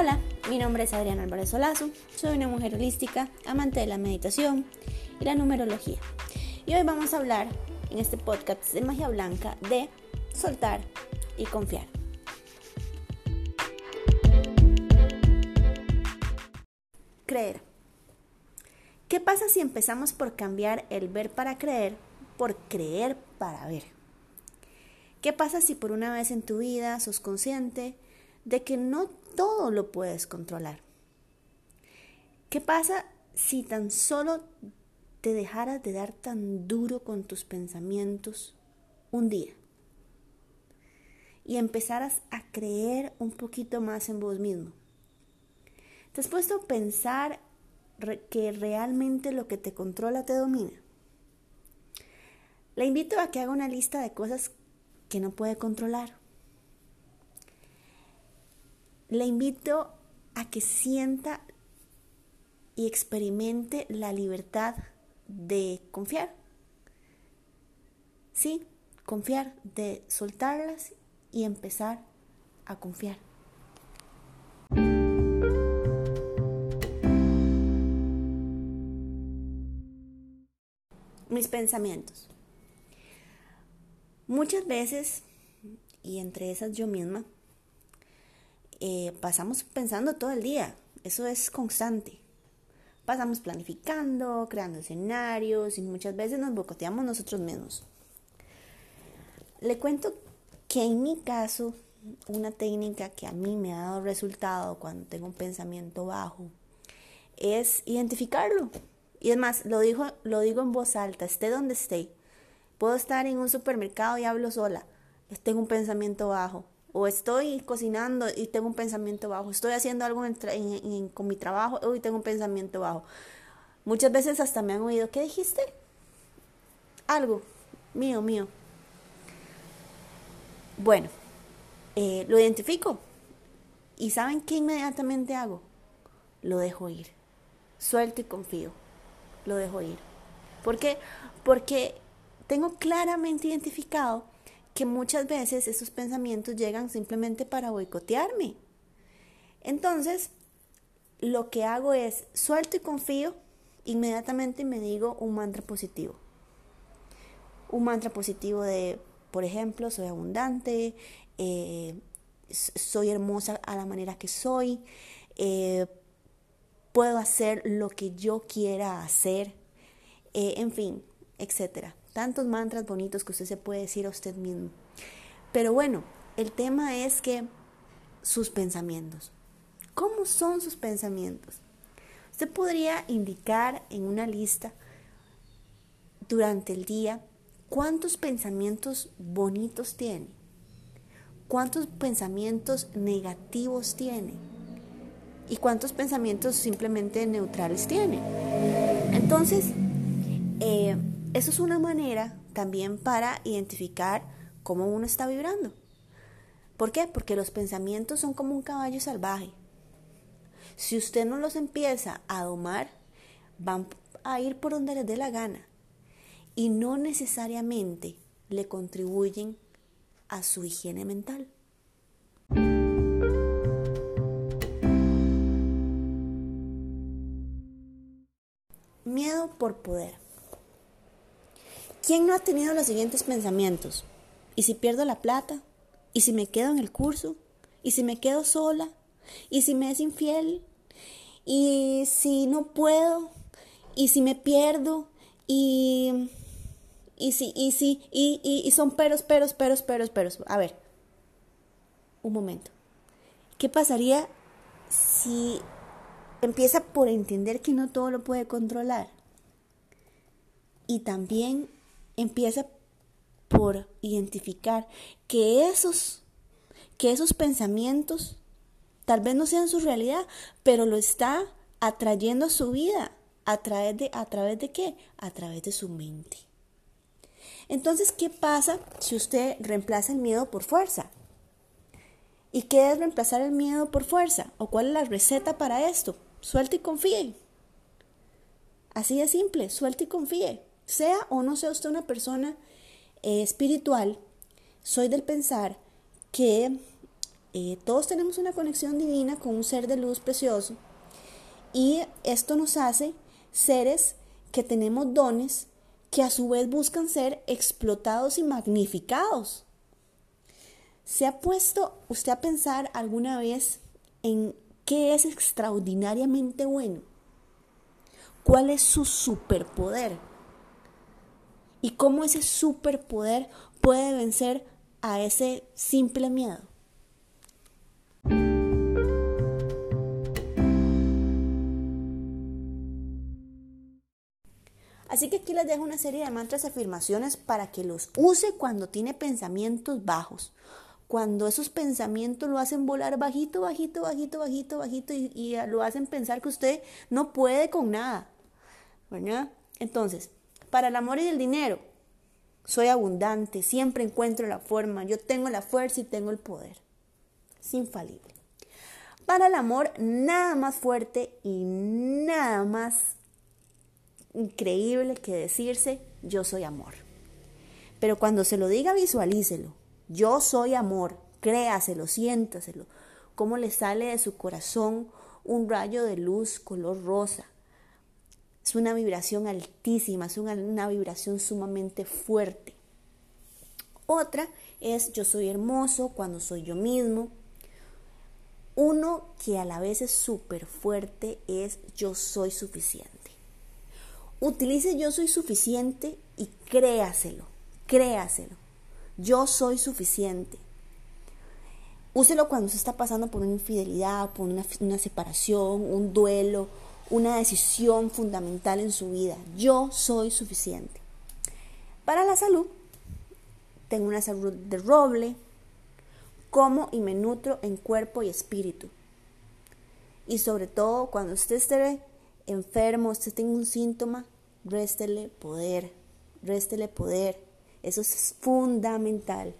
Hola, mi nombre es Adriana Álvarez Solazo, soy una mujer holística, amante de la meditación y la numerología. Y hoy vamos a hablar en este podcast de magia blanca de soltar y confiar. Creer. ¿Qué pasa si empezamos por cambiar el ver para creer por creer para ver? ¿Qué pasa si por una vez en tu vida sos consciente de que no todo lo puedes controlar? ¿Qué pasa si tan solo te dejaras de dar tan duro con tus pensamientos un día? Y empezaras a creer un poquito más en vos mismo. ¿Te has puesto a pensar que realmente lo que te controla te domina? Le invito a que haga una lista de cosas que no puede controlar. Le invito a que sienta y experimente la libertad de confiar. Sí, confiar, de soltarlas y empezar a confiar. Mis pensamientos. Muchas veces, y entre esas yo misma, eh, pasamos pensando todo el día. Eso es constante. Pasamos planificando, creando escenarios y muchas veces nos bocoteamos nosotros mismos. Le cuento que en mi caso, una técnica que a mí me ha dado resultado cuando tengo un pensamiento bajo es identificarlo. Y es lo, digo, lo digo en voz alta, esté donde esté. Puedo estar en un supermercado y hablo sola. Tengo un pensamiento bajo. O estoy cocinando y tengo un pensamiento bajo. Estoy haciendo algo con mi trabajo y tengo un pensamiento bajo. Muchas veces hasta me han oído, ¿qué dijiste? Algo mío, mío. Bueno, eh, lo identifico. ¿Y saben qué inmediatamente hago? Lo dejo ir. Suelto y confío. Lo dejo ir. ¿Por qué? Porque tengo claramente identificado que muchas veces esos pensamientos llegan simplemente para boicotearme. Entonces, lo que hago es suelto y confío, inmediatamente me digo un mantra positivo. Un mantra positivo de, por ejemplo, soy abundante, eh, soy hermosa a la manera que soy, eh, puedo hacer lo que yo quiera hacer, eh, en fin, etcétera tantos mantras bonitos que usted se puede decir a usted mismo. Pero bueno, el tema es que sus pensamientos. ¿Cómo son sus pensamientos? Usted podría indicar en una lista durante el día cuántos pensamientos bonitos tiene, cuántos pensamientos negativos tiene y cuántos pensamientos simplemente neutrales tiene. Entonces, eh, eso es una manera también para identificar cómo uno está vibrando. ¿Por qué? Porque los pensamientos son como un caballo salvaje. Si usted no los empieza a domar, van a ir por donde les dé la gana y no necesariamente le contribuyen a su higiene mental. Miedo por poder. ¿Quién no ha tenido los siguientes pensamientos? ¿Y si pierdo la plata? ¿Y si me quedo en el curso? ¿Y si me quedo sola? ¿Y si me es infiel? ¿Y si no puedo? ¿Y si me pierdo? ¿Y, y si, y si, y, y, y son peros, peros, peros, peros, peros? A ver, un momento. ¿Qué pasaría si empieza por entender que no todo lo puede controlar? Y también empieza por identificar que esos, que esos pensamientos tal vez no sean su realidad, pero lo está atrayendo a su vida. ¿A través de, a través de qué? A través de su mente. Entonces, ¿qué pasa si usted reemplaza el miedo por fuerza? ¿Y qué es reemplazar el miedo por fuerza? ¿O cuál es la receta para esto? Suelte y confíe. Así de simple, suelte y confíe. Sea o no sea usted una persona eh, espiritual, soy del pensar que eh, todos tenemos una conexión divina con un ser de luz precioso y esto nos hace seres que tenemos dones que a su vez buscan ser explotados y magnificados. ¿Se ha puesto usted a pensar alguna vez en qué es extraordinariamente bueno? ¿Cuál es su superpoder? ¿Y cómo ese superpoder puede vencer a ese simple miedo? Así que aquí les dejo una serie de mantras y afirmaciones para que los use cuando tiene pensamientos bajos. Cuando esos pensamientos lo hacen volar bajito, bajito, bajito, bajito, bajito y, lo hacen pensar que usted no puede con nada. ¿Verdad? Entonces, para el amor y el dinero, soy abundante, siempre encuentro la forma, yo tengo la fuerza y tengo el poder. Es infalible. Para el amor, nada más fuerte y nada más increíble que decirse yo soy amor. Pero cuando se lo diga, visualícelo. Yo soy amor, créaselo, siéntaselo. Cómo le sale de su corazón un rayo de luz color rosa. Es una vibración altísima, es una, vibración sumamente fuerte. Otra es yo soy hermoso cuando soy yo mismo. Uno que a la vez es súper fuerte es yo soy suficiente. Utilice yo soy suficiente y créaselo, créaselo. Yo soy suficiente. Úselo cuando se está pasando por una infidelidad, por una separación, un duelo, una decisión fundamental en su vida. Yo soy suficiente. Para la salud, tengo una salud de roble, como y me nutro en cuerpo y espíritu. Y sobre todo, cuando usted esté enfermo, usted tenga un síntoma, réstele poder, réstele poder. Eso es fundamental.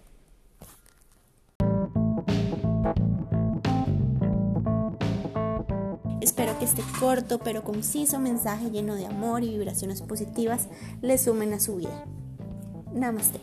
Espero que este corto pero conciso mensaje lleno de amor y vibraciones positivas le sumen a su vida. Namaste.